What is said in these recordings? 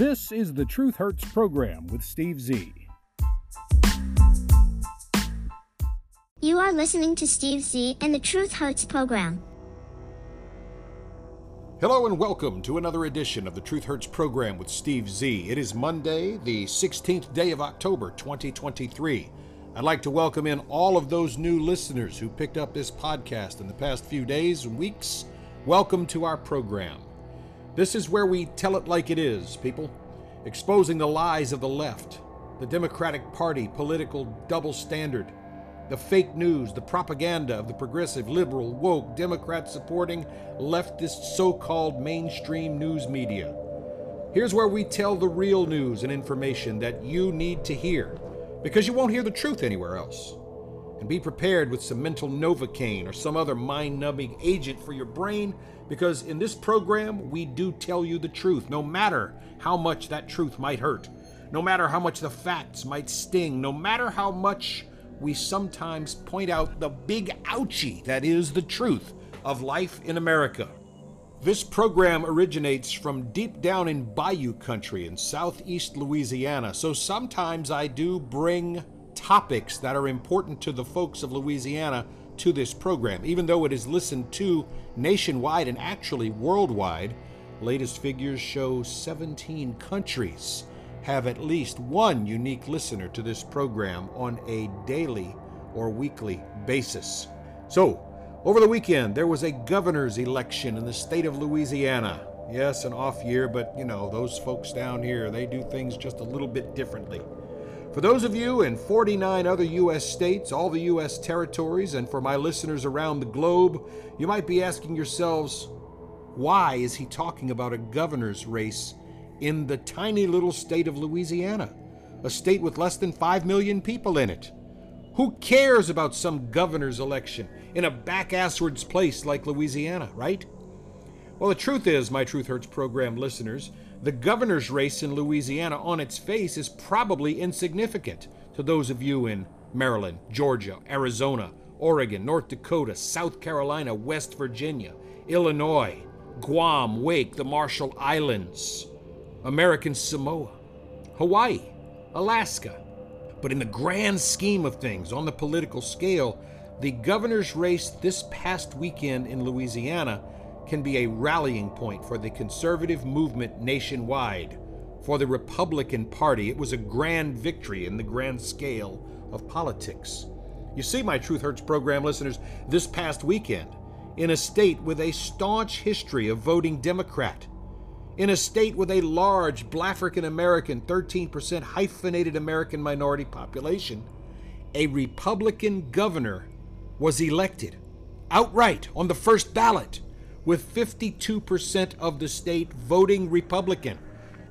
This is the Truth Hurts program with Steve Z. You are listening to Steve Z and the Truth Hurts program. Hello and welcome to another edition of the Truth Hurts program with Steve Z. It is Monday, the 16th day of October, 2023. I'd like to welcome in all of those new listeners who picked up this podcast in the past few days and weeks. Welcome to our program. This is where we tell it like it is, people, exposing the lies of the left, the Democratic Party political double standard, the fake news, the propaganda of the progressive, liberal, woke, Democrat supporting, leftist so called mainstream news media. Here's where we tell the real news and information that you need to hear, because you won't hear the truth anywhere else. And be prepared with some mental Novocaine or some other mind numbing agent for your brain, because in this program, we do tell you the truth, no matter how much that truth might hurt, no matter how much the facts might sting, no matter how much we sometimes point out the big ouchie that is the truth of life in America. This program originates from deep down in Bayou country in southeast Louisiana, so sometimes I do bring topics that are important to the folks of Louisiana to this program, even though it is listened to nationwide and actually worldwide. Latest figures show 17 countries have at least one unique listener to this program on a daily or weekly basis. So, over the weekend, there was a governor's election in the state of Louisiana. Yes, an off year, but you know, those folks down here, they do things just a little bit differently. For those of you in 49 other U.S. states, all the U.S. territories, and for my listeners around the globe, you might be asking yourselves, why is he talking about a governor's race in the tiny little state of Louisiana, a state with less than 5 million people in it. Who cares about some governor's election in a back-asswards place like Louisiana, right? Well, the truth is, my Truth Hurts program listeners, the governor's race in Louisiana on its face is probably insignificant to those of you in Maryland, Georgia, Arizona, Oregon, North Dakota, South Carolina, West Virginia, Illinois, Guam, Wake, the Marshall Islands. American Samoa, Hawaii, Alaska. But in the grand scheme of things, on the political scale, the governor's race this past weekend in Louisiana can be a rallying point for the conservative movement nationwide. For the Republican Party, it was a grand victory in the grand scale of politics. You see, my Truth Hurts program listeners, this past weekend, in a state with a staunch history of voting Democrat, in a state with a large Black African American, 13% hyphenated American minority population, a Republican governor was elected outright on the first ballot, with 52% of the state voting Republican,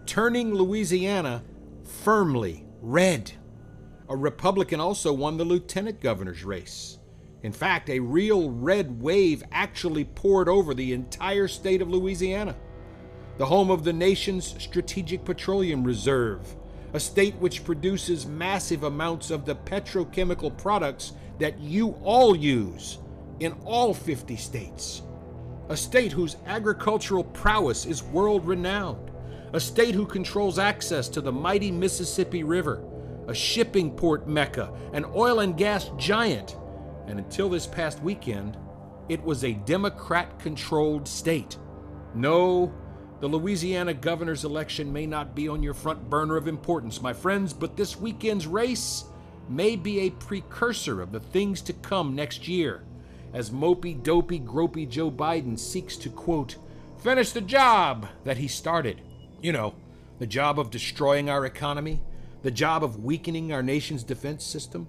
turning Louisiana firmly red. A Republican also won the lieutenant governor's race. In fact, a real red wave actually poured over the entire state of Louisiana the home of the nation's strategic petroleum reserve, a state which produces massive amounts of the petrochemical products that you all use in all 50 states, a state whose agricultural prowess is world renowned, a state who controls access to the mighty Mississippi River, a shipping port mecca, an oil and gas giant, and until this past weekend, it was a Democrat controlled state. No the Louisiana governor's election may not be on your front burner of importance, my friends, but this weekend's race may be a precursor of the things to come next year, as mopey, dopey, gropey Joe Biden seeks to, quote, finish the job that he started. You know, the job of destroying our economy, the job of weakening our nation's defense system,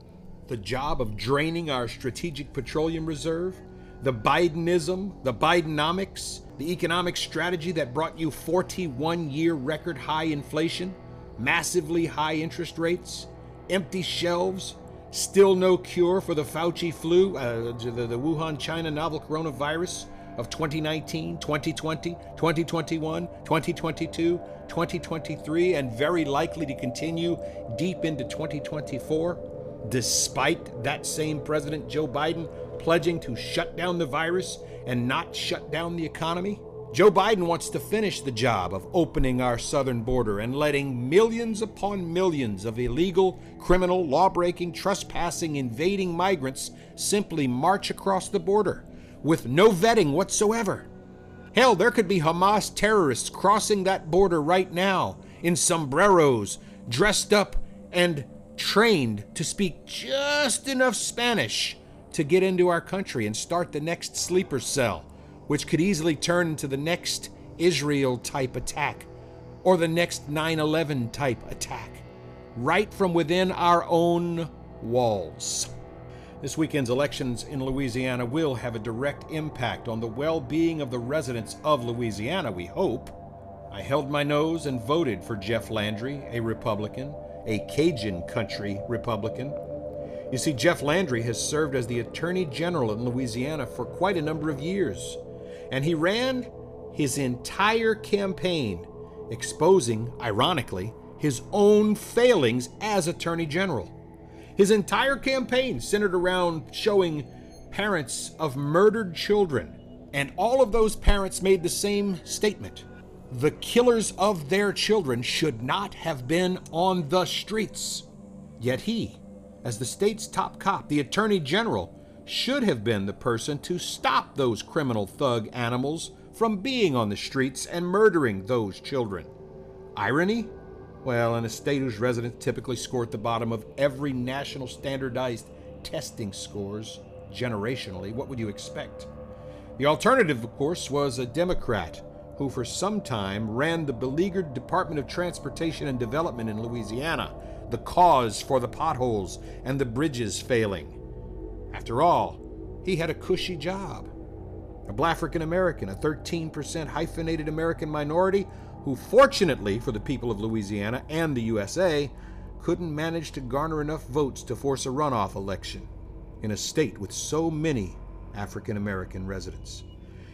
the job of draining our strategic petroleum reserve, the Bidenism, the Bidenomics, the economic strategy that brought you 41 year record high inflation, massively high interest rates, empty shelves, still no cure for the Fauci flu, uh, the, the Wuhan, China novel coronavirus of 2019, 2020, 2021, 2022, 2023, and very likely to continue deep into 2024, despite that same President Joe Biden pledging to shut down the virus and not shut down the economy? Joe Biden wants to finish the job of opening our southern border and letting millions upon millions of illegal, criminal, law breaking, trespassing, invading migrants simply march across the border with no vetting whatsoever. Hell, there could be Hamas terrorists crossing that border right now in sombreros, dressed up and trained to speak just enough Spanish to get into our country and start the next sleeper cell which could easily turn into the next Israel type attack or the next 9 11 type attack, right from within our own walls. This weekend's elections in Louisiana will have a direct impact on the well being of the residents of Louisiana, we hope. I held my nose and voted for Jeff Landry, a Republican, a Cajun country Republican. You see, Jeff Landry has served as the Attorney General in Louisiana for quite a number of years and he ran his entire campaign exposing, ironically, his own failings as Attorney General. His entire campaign centered around showing parents of murdered children, and all of those parents made the same statement. The killers of their children should not have been on the streets. Yet he, as the state's top cop, the Attorney General, should have been the person to stop those criminal thug animals from being on the streets and murdering those children. Irony? Well, in a state whose residents typically score at the bottom of every national standardized testing scores generationally, what would you expect? The alternative, of course, was a Democrat who for some time ran the beleaguered Department of Transportation and Development in Louisiana, the cause for the potholes and the bridges failing. After all, he had a cushy job. A black African American, a 13% hyphenated American minority, who fortunately for the people of Louisiana and the USA, couldn't manage to garner enough votes to force a runoff election in a state with so many African American residents.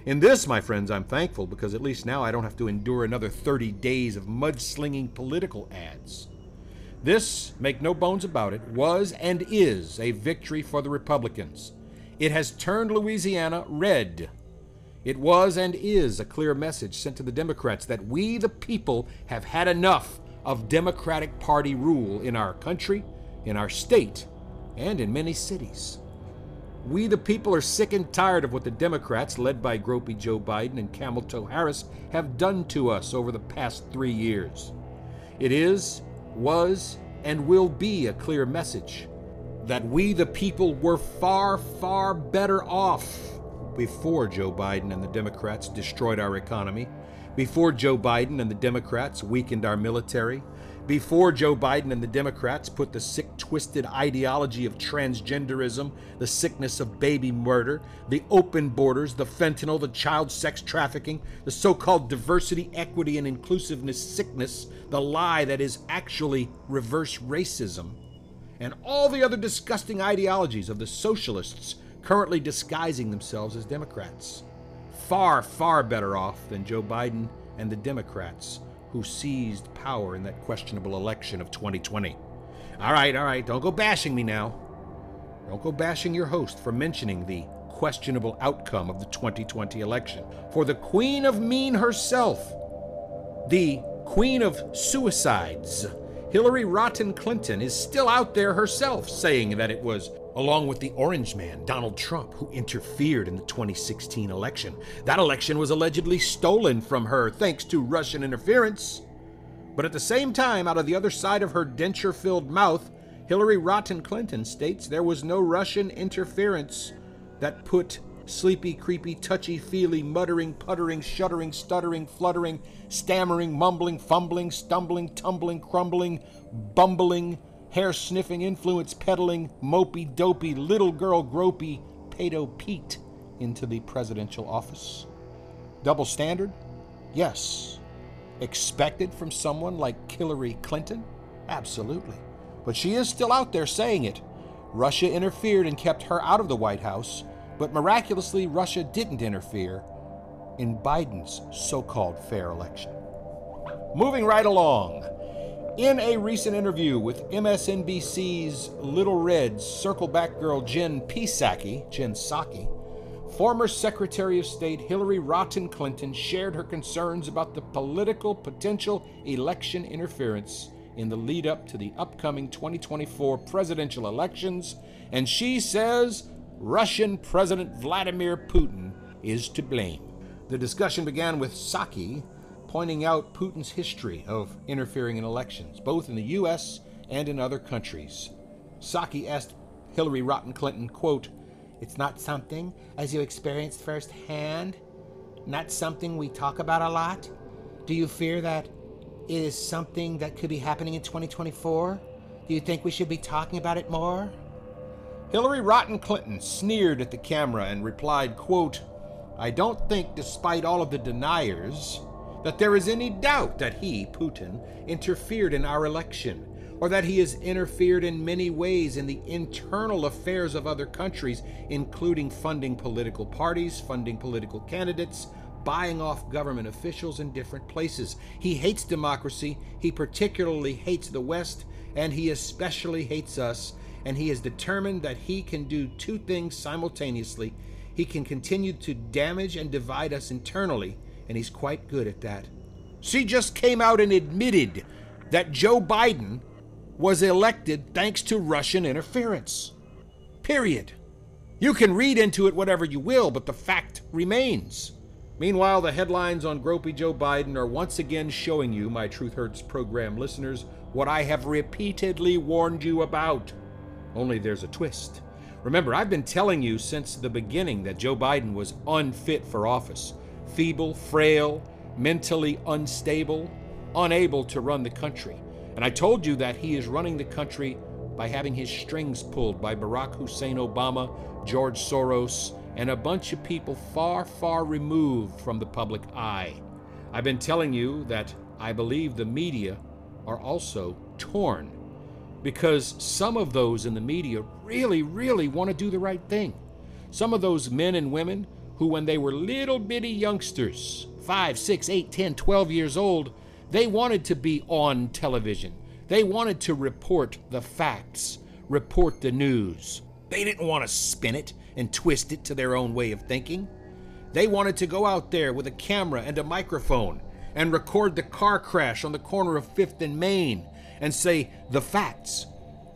In this, my friends, I'm thankful because at least now I don't have to endure another 30 days of mudslinging political ads. This, make no bones about it, was and is a victory for the Republicans. It has turned Louisiana red. It was and is a clear message sent to the Democrats that we, the people, have had enough of Democratic Party rule in our country, in our state, and in many cities. We, the people, are sick and tired of what the Democrats, led by Gropey Joe Biden and Camel Toe Harris, have done to us over the past three years. It is was, and will be a clear message that we, the people, were far, far better off before Joe Biden and the Democrats destroyed our economy, before Joe Biden and the Democrats weakened our military, before Joe Biden and the Democrats put the sick, twisted ideology of transgenderism, the sickness of baby murder, the open borders, the fentanyl, the child sex trafficking, the so called diversity, equity, and inclusiveness sickness, the lie that is actually reverse racism, and all the other disgusting ideologies of the socialists currently disguising themselves as Democrats. Far, far better off than Joe Biden and the Democrats who seized power in that questionable election of 2020. All right, all right, don't go bashing me now. Don't go bashing your host for mentioning the questionable outcome of the 2020 election. For the Queen of Mean herself, the Queen of Suicides, Hillary Rotten Clinton, is still out there herself saying that it was along with the Orange Man, Donald Trump, who interfered in the 2016 election. That election was allegedly stolen from her thanks to Russian interference. But at the same time, out of the other side of her denture filled mouth, Hillary Rotten Clinton states there was no Russian interference that put sleepy, creepy, touchy feely, muttering, puttering, shuddering, stuttering, fluttering, stammering, mumbling, fumbling, stumbling, tumbling, crumbling, bumbling, hair sniffing, influence peddling, mopey, dopey, little girl gropey, Pato Pete into the presidential office. Double standard? Yes. Expected from someone like Hillary Clinton? Absolutely. But she is still out there saying it. Russia interfered and kept her out of the White House, but miraculously, Russia didn't interfere in Biden's so called fair election. Moving right along. In a recent interview with MSNBC's Little Red circleback girl Jen Psaki, Jen Psaki, Former Secretary of State Hillary Rotten Clinton shared her concerns about the political potential election interference in the lead up to the upcoming 2024 presidential elections, and she says Russian President Vladimir Putin is to blame. The discussion began with Psaki pointing out Putin's history of interfering in elections, both in the U.S. and in other countries. Psaki asked Hillary Rotten Clinton, quote, It's not something, as you experienced firsthand, not something we talk about a lot? Do you fear that it is something that could be happening in 2024? Do you think we should be talking about it more? Hillary Rotten Clinton sneered at the camera and replied, quote, I don't think, despite all of the deniers, that there is any doubt that he, Putin, interfered in our election, or that he has interfered in many ways in the internal affairs of other countries, including funding political parties, funding political candidates, buying off government officials in different places. He hates democracy, he particularly hates the West, and he especially hates us, and he is determined that he can do two things simultaneously. He can continue to damage and divide us internally, and he's quite good at that. She just came out and admitted that Joe Biden was elected thanks to Russian interference. Period. You can read into it whatever you will, but the fact remains. Meanwhile, the headlines on Gropey Joe Biden are once again showing you, my Truth Hurts program listeners, what I have repeatedly warned you about. Only there's a twist. Remember, I've been telling you since the beginning that Joe Biden was unfit for office feeble, frail, mentally unstable, unable to run the country. And I told you that he is running the country by having his strings pulled by Barack Hussein Obama, George Soros, and a bunch of people far, far removed from the public eye. I've been telling you that I believe the media are also torn because some of those in the media really, really want to do the right thing. Some of those men and women who, when they were little bitty youngsters, 5, 6, 8, 10, 12 years old, they wanted to be on television. They wanted to report the facts, report the news. They didn't want to spin it and twist it to their own way of thinking. They wanted to go out there with a camera and a microphone and record the car crash on the corner of 5th and Main and say the facts.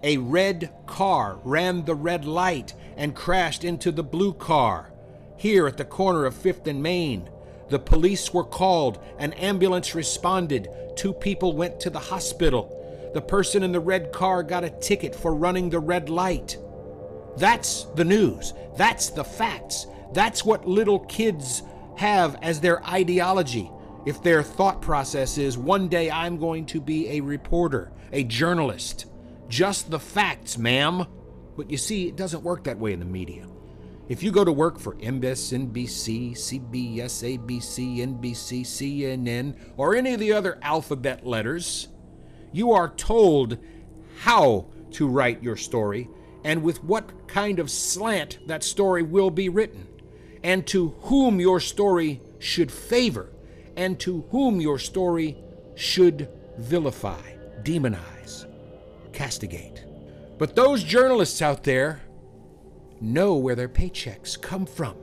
A red car ran the red light and crashed into the blue car. Here at the corner of 5th and Main, the police were called, an ambulance responded, two people went to the hospital. The person in the red car got a ticket for running the red light. That's the news. That's the facts. That's what little kids have as their ideology. If their thought process is one day I'm going to be a reporter, a journalist. Just the facts, ma'am. But you see, it doesn't work that way in the media. If you go to work for MSNBC, CBS, ABC, NBC, CNN, or any of the other alphabet letters, you are told how to write your story and with what kind of slant that story will be written, and to whom your story should favor, and to whom your story should vilify, demonize, castigate. But those journalists out there know where their paychecks come from.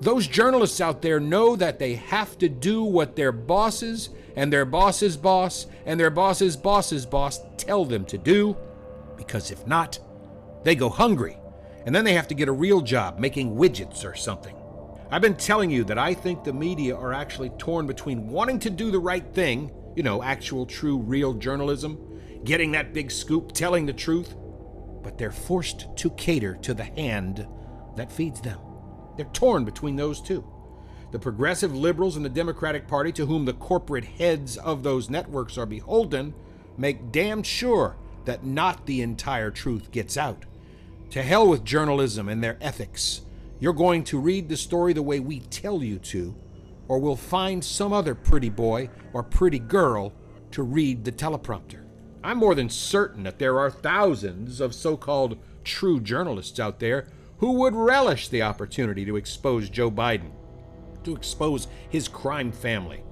Those journalists out there know that they have to do what their bosses and their boss's boss and their boss's boss's boss tell them to do, because if not, they go hungry, and then they have to get a real job making widgets or something. I've been telling you that I think the media are actually torn between wanting to do the right thing, you know, actual, true, real journalism, getting that big scoop, telling the truth, but they're forced to cater to the hand that feeds them. They're torn between those two. The progressive liberals in the Democratic Party, to whom the corporate heads of those networks are beholden, make damn sure that not the entire truth gets out. To hell with journalism and their ethics. You're going to read the story the way we tell you to, or we'll find some other pretty boy or pretty girl to read the teleprompter. I'm more than certain that there are thousands of so called true journalists out there who would relish the opportunity to expose Joe Biden, to expose his crime family,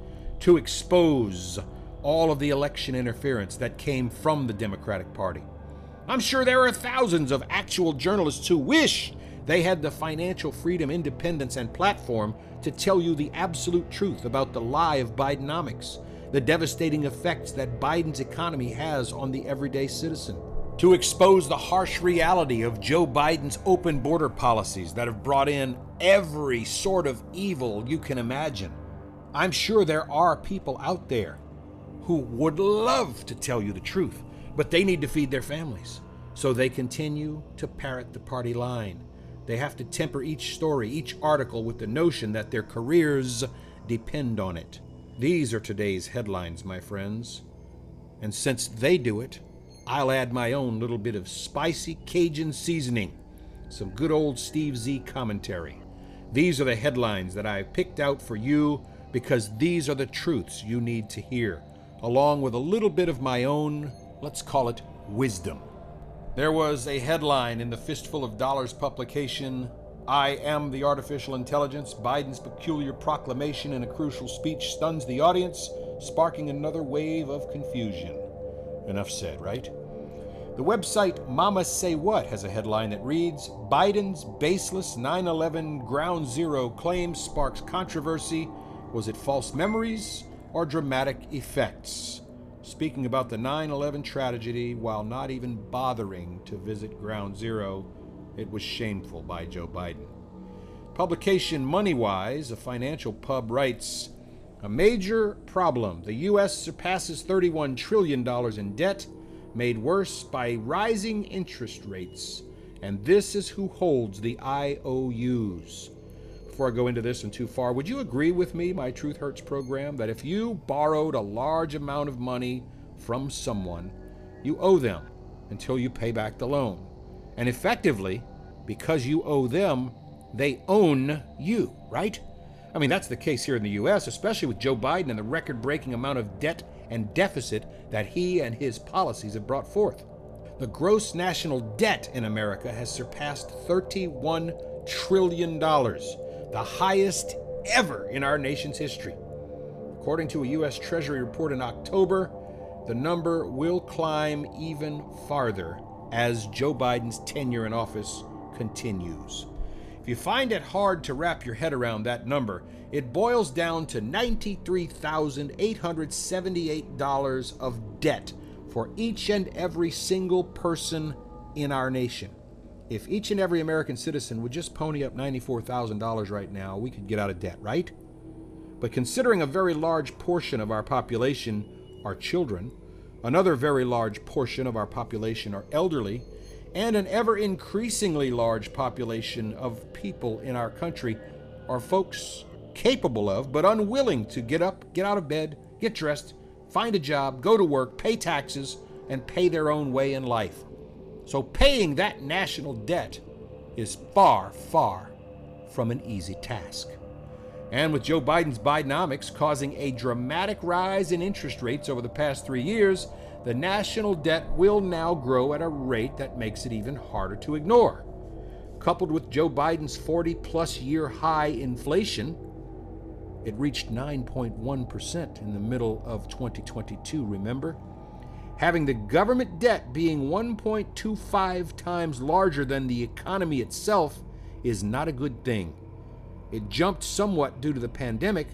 to expose all of the election interference that came from the Democratic Party. I'm sure there are thousands of actual journalists who wish They had the financial freedom, independence, and platform to tell you the absolute truth about the lie of Bidenomics, the devastating effects that Biden's economy has on the everyday citizen, to expose the harsh reality of Joe Biden's open border policies that have brought in every sort of evil you can imagine. I'm sure there are people out there who would love to tell you the truth, but they need to feed their families. So they continue to parrot the party line. They have to temper each story, each article with the notion that their careers depend on it. These are today's headlines, my friends. And since they do it, I'll add my own little bit of spicy Cajun seasoning, some good old Steve Z commentary. These are the headlines that I've picked out for you because these are the truths you need to hear, along with a little bit of my own, let's call it wisdom. There was a headline in the Fistful of Dollars publication I am the artificial intelligence. Biden's peculiar proclamation in a crucial speech stuns the audience, sparking another wave of confusion. Enough said, right? The website Mama Say What has a headline that reads Biden's baseless 9 11 ground zero claim sparks controversy. Was it false memories or dramatic effects? Speaking about the 9 11 tragedy while not even bothering to visit ground zero it was shameful by Joe Biden. Publication MoneyWise, a financial pub, writes A major problem. The U.S. surpasses $31 trillion in debt, made worse by rising interest rates. And this is who holds the IOUs. Before I go into this and too far, would you agree with me, my Truth Hurts program, that if you borrowed a large amount of money from someone, you owe them until you pay back the loan? And effectively, because you owe them, they own you, right? I mean, that's the case here in the U.S., especially with Joe Biden and the record breaking amount of debt and deficit that he and his policies have brought forth. The gross national debt in America has surpassed $31 trillion, the highest ever in our nation's history. According to a U.S. Treasury report in October, the number will climb even farther as Joe Biden's tenure in office continues. If you find it hard to wrap your head around that number, it boils down to $93,878 of debt for each and every single person in our nation. If each and every American citizen would just pony up $94,000 right now, we could get out of debt, right? But considering a very large portion of our population are children, Another very large portion of our population are elderly, and an ever increasingly large population of people in our country are folks capable of but unwilling to get up, get out of bed, get dressed, find a job, go to work, pay taxes, and pay their own way in life. So paying that national debt is far, far from an easy task. And with Joe Biden's Bidenomics causing a dramatic rise in interest rates over the past three years, the national debt will now grow at a rate that makes it even harder to ignore. Coupled with Joe Biden's 40 plus year high inflation, it reached 9.1% in the middle of 2022, remember? Having the government debt being 1.25 times larger than the economy itself is not a good thing. It jumped somewhat due to the pandemic,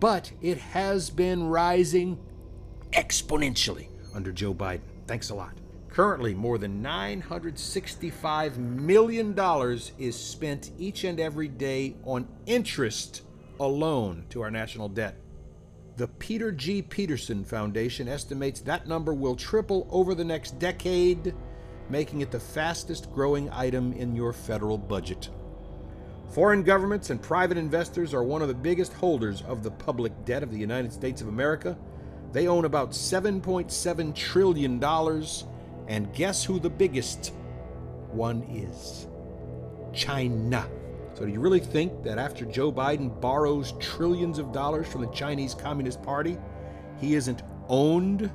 but it has been rising exponentially under Joe Biden. Thanks a lot. Currently, more than $965 million is spent each and every day on interest alone to our national debt. The Peter G. Peterson Foundation estimates that number will triple over the next decade, making it the fastest growing item in your federal budget. Foreign governments and private investors are one of the biggest holders of the public debt of the United States of America. They own about $7.7 trillion. And guess who the biggest one is? China. So, do you really think that after Joe Biden borrows trillions of dollars from the Chinese Communist Party, he isn't owned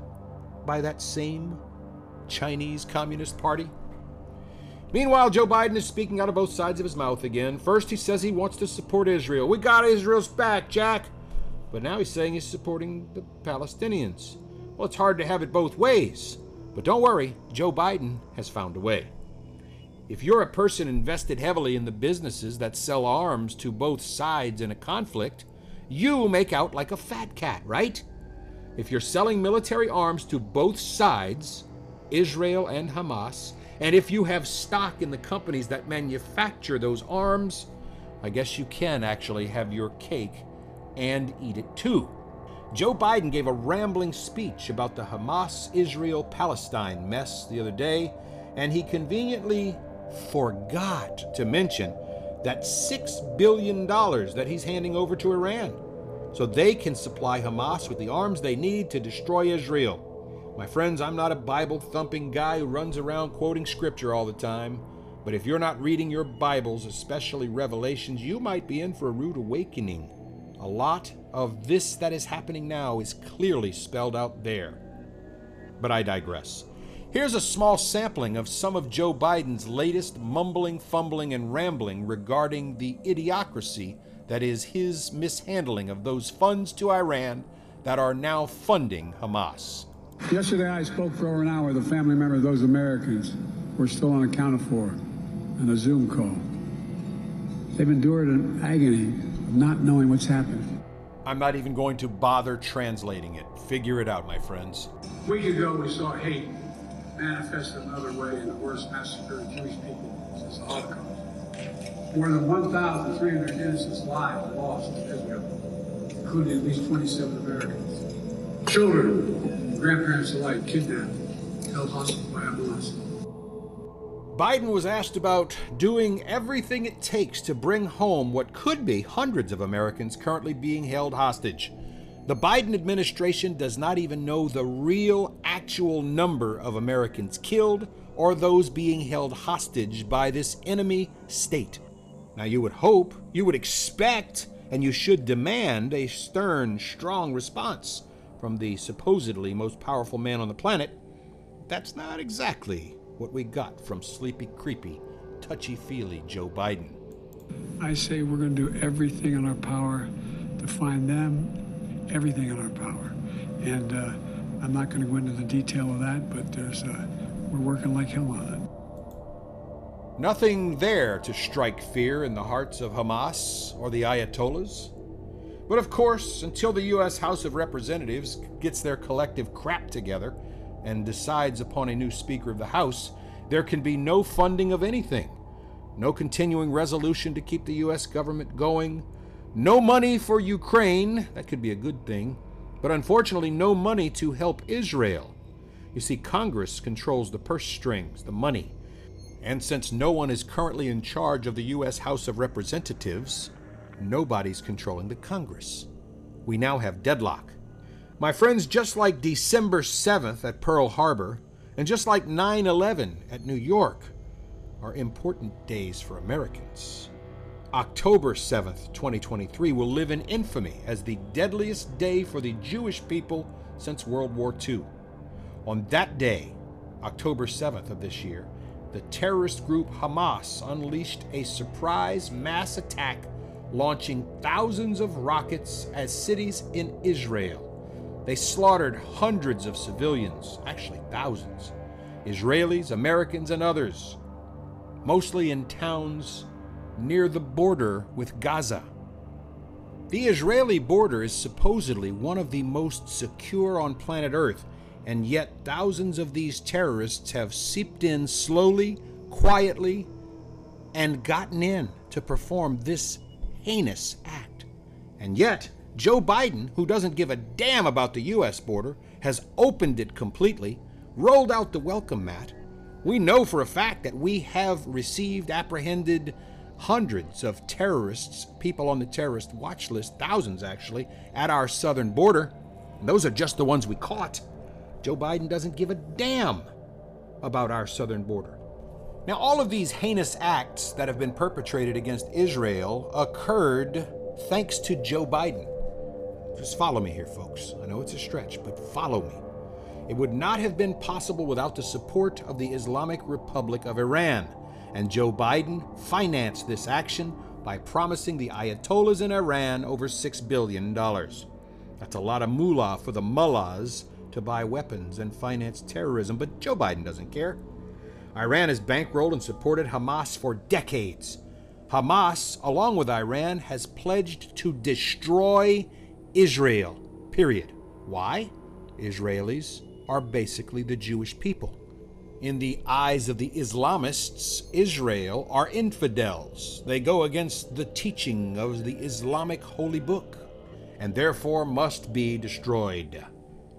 by that same Chinese Communist Party? Meanwhile, Joe Biden is speaking out of both sides of his mouth again. First, he says he wants to support Israel. We got Israel's back, Jack. But now he's saying he's supporting the Palestinians. Well, it's hard to have it both ways. But don't worry, Joe Biden has found a way. If you're a person invested heavily in the businesses that sell arms to both sides in a conflict, you make out like a fat cat, right? If you're selling military arms to both sides, Israel and Hamas, and if you have stock in the companies that manufacture those arms, I guess you can actually have your cake and eat it too. Joe Biden gave a rambling speech about the Hamas Israel Palestine mess the other day, and he conveniently forgot to mention that $6 billion that he's handing over to Iran so they can supply Hamas with the arms they need to destroy Israel. My friends, I'm not a Bible thumping guy who runs around quoting scripture all the time, but if you're not reading your Bibles, especially Revelations, you might be in for a rude awakening. A lot of this that is happening now is clearly spelled out there. But I digress. Here's a small sampling of some of Joe Biden's latest mumbling, fumbling, and rambling regarding the idiocracy that is his mishandling of those funds to Iran that are now funding Hamas. Yesterday, I spoke for over an hour with a family member of those Americans who are still unaccounted for on a Zoom call. They've endured an agony of not knowing what's happened. I'm not even going to bother translating it. Figure it out, my friends. A week ago, we saw hate manifest another way in the worst massacre of Jewish people since the Holocaust. More than 1,300 innocent lives lost in Israel, including at least 27 Americans. Children, grandparents alike kidnapped, held hostage by Hamas. Biden was asked about doing everything it takes to bring home what could be hundreds of Americans currently being held hostage. The Biden administration does not even know the real, actual number of Americans killed or those being held hostage by this enemy state. Now, you would hope, you would expect, and you should demand a stern, strong response from the supposedly most powerful man on the planet. That's not exactly what we got from sleepy, creepy, touchy feely Joe Biden. I say we're going to do everything in our power to find them, everything in our power. And uh, I'm not going to go into the detail of that, but there's, uh, we're working like hell on it. Nothing there to strike fear in the hearts of Hamas or the Ayatollahs. But of course, until the U.S. House of Representatives gets their collective crap together and decides upon a new Speaker of the House, there can be no funding of anything, no continuing resolution to keep the U.S. government going, no money for Ukraine, that could be a good thing, but unfortunately, no money to help Israel. You see, Congress controls the purse strings, the money. And since no one is currently in charge of the U.S. House of Representatives, nobody's controlling the Congress. We now have deadlock. My friends, just like December 7th at Pearl Harbor, and just like 9 11 at New York, are important days for Americans. October 7th, 2023, will live in infamy as the deadliest day for the Jewish people since World War II. On that day, October 7th of this year, the terrorist group Hamas unleashed a surprise mass attack, launching thousands of rockets at cities in Israel. They slaughtered hundreds of civilians, actually thousands Israelis, Americans, and others, mostly in towns near the border with Gaza. The Israeli border is supposedly one of the most secure on planet Earth, and yet thousands of these terrorists have seeped in slowly, quietly, and gotten in to perform this heinous act. And yet, Joe Biden, who doesn't give a damn about the U.S. border, has opened it completely, rolled out the welcome mat. We know for a fact that we have received, apprehended hundreds of terrorists, people on the terrorist watch list, thousands actually, at our southern border. And those are just the ones we caught. Joe Biden doesn't give a damn about our southern border. Now, all of these heinous acts that have been perpetrated against Israel occurred thanks to Joe Biden. Just follow me here, folks. I know it's a stretch, but follow me. It would not have been possible without the support of the Islamic Republic of Iran, and Joe Biden financed this action by promising the Ayatollahs in Iran over $6 billion. That's a lot of moolah for the mullahs to buy weapons and finance terrorism, but Joe Biden doesn't care. Iran has bankrolled and supported Hamas for decades. Hamas, along with Iran, has pledged to destroy Israel. Period. Why? Israelis are basically the Jewish people. In the eyes of the Islamists, Israel are infidels. They go against the teaching of the Islamic holy book and therefore must be destroyed.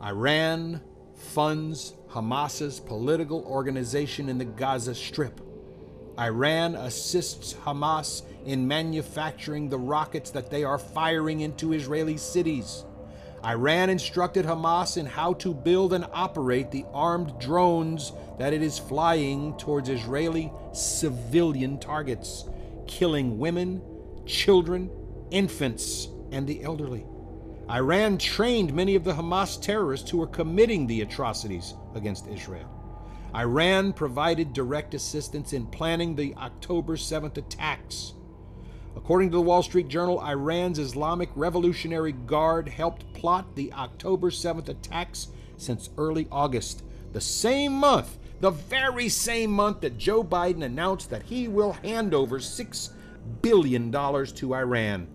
Iran funds Hamas's political organization in the Gaza Strip. Iran assists Hamas in manufacturing the rockets that they are firing into Israeli cities. Iran instructed Hamas in how to build and operate the armed drones that it is flying towards Israeli civilian targets, killing women, children, infants, and the elderly. Iran trained many of the Hamas terrorists who were committing the atrocities against Israel. Iran provided direct assistance in planning the October 7th attacks. According to the Wall Street Journal, Iran's Islamic Revolutionary Guard helped plot the October 7th attacks since early August, the same month, the very same month that Joe Biden announced that he will hand over $6 billion to Iran.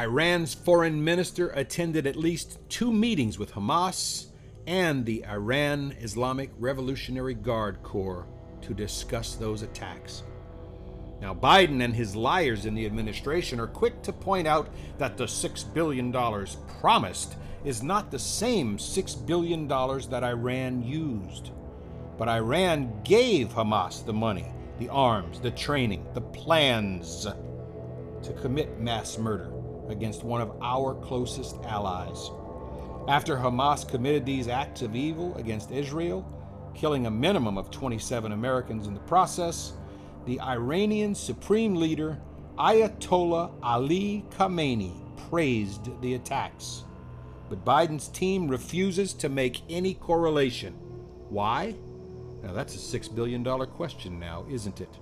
Iran's foreign minister attended at least two meetings with Hamas and the Iran Islamic Revolutionary Guard Corps to discuss those attacks. Now, Biden and his liars in the administration are quick to point out that the $6 billion promised is not the same $6 billion that Iran used. But Iran gave Hamas the money, the arms, the training, the plans to commit mass murder against one of our closest allies. After Hamas committed these acts of evil against Israel, killing a minimum of 27 Americans in the process, the Iranian supreme leader Ayatollah Ali Khamenei praised the attacks. But Biden's team refuses to make any correlation. Why? Now that's a $6 billion question now, isn't it?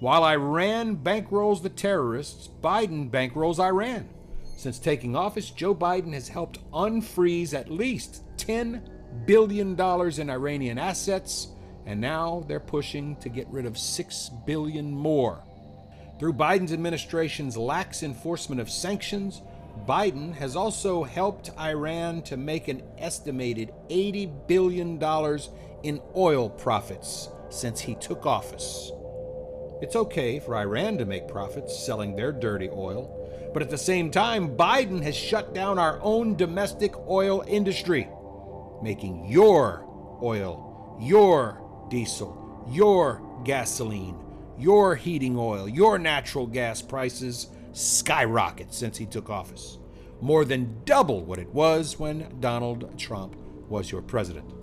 While Iran bankrolls the terrorists, Biden bankrolls Iran. Since taking office, Joe Biden has helped unfreeze at least $10 billion in Iranian assets, and now they're pushing to get rid of 6 billion more. Through Biden's administration's lax enforcement of sanctions, Biden has also helped Iran to make an estimated $80 billion in oil profits since he took office. It's okay for Iran to make profits selling their dirty oil, but at the same time, Biden has shut down our own domestic oil industry, making your oil, your diesel, your gasoline, your heating oil, your natural gas prices skyrocket since he took office. More than double what it was when Donald Trump was your president.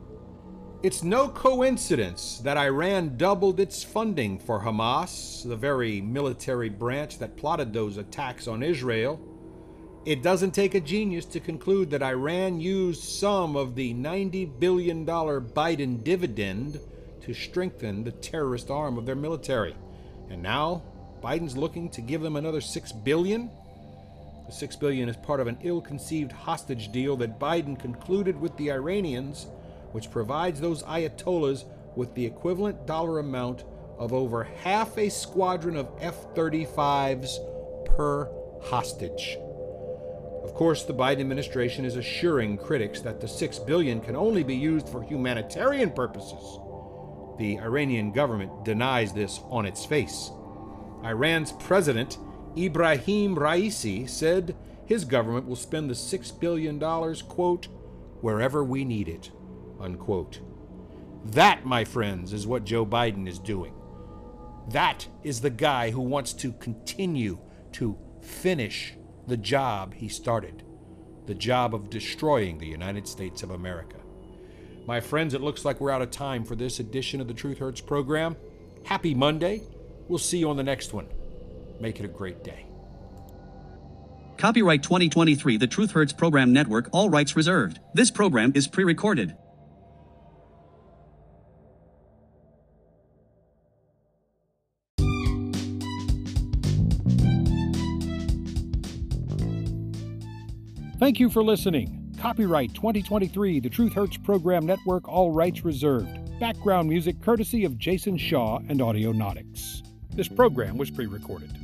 It's no coincidence that Iran doubled its funding for Hamas, the very military branch that plotted those attacks on Israel. It doesn't take a genius to conclude that Iran used some of the $90 billion Biden dividend to strengthen the terrorist arm of their military. And now Biden's looking to give them another 6 billion. The 6 billion is part of an ill-conceived hostage deal that Biden concluded with the Iranians which provides those Ayatollahs with the equivalent dollar amount of over half a squadron of F 35s per hostage. Of course, the Biden administration is assuring critics that the 6 billion can only be used for humanitarian purposes. The Iranian government denies this on its face. Iran's president, Ibrahim Raisi, said his government will spend the $6 billion, quote, wherever we need it. Unquote. That, my friends, is what Joe Biden is doing. That is the guy who wants to continue to finish the job he started the job of destroying the United States of America. My friends, it looks like we're out of time for this edition of the Truth Hurts program. Happy Monday. We'll see you on the next one. Make it a great day. Copyright 2023 The Truth Hurts Program Network, all rights reserved. This program is pre recorded. Thank you for listening. Copyright 2023, the Truth Hurts Program Network, all rights reserved. Background music courtesy of Jason Shaw and Audionautix. This program was pre recorded.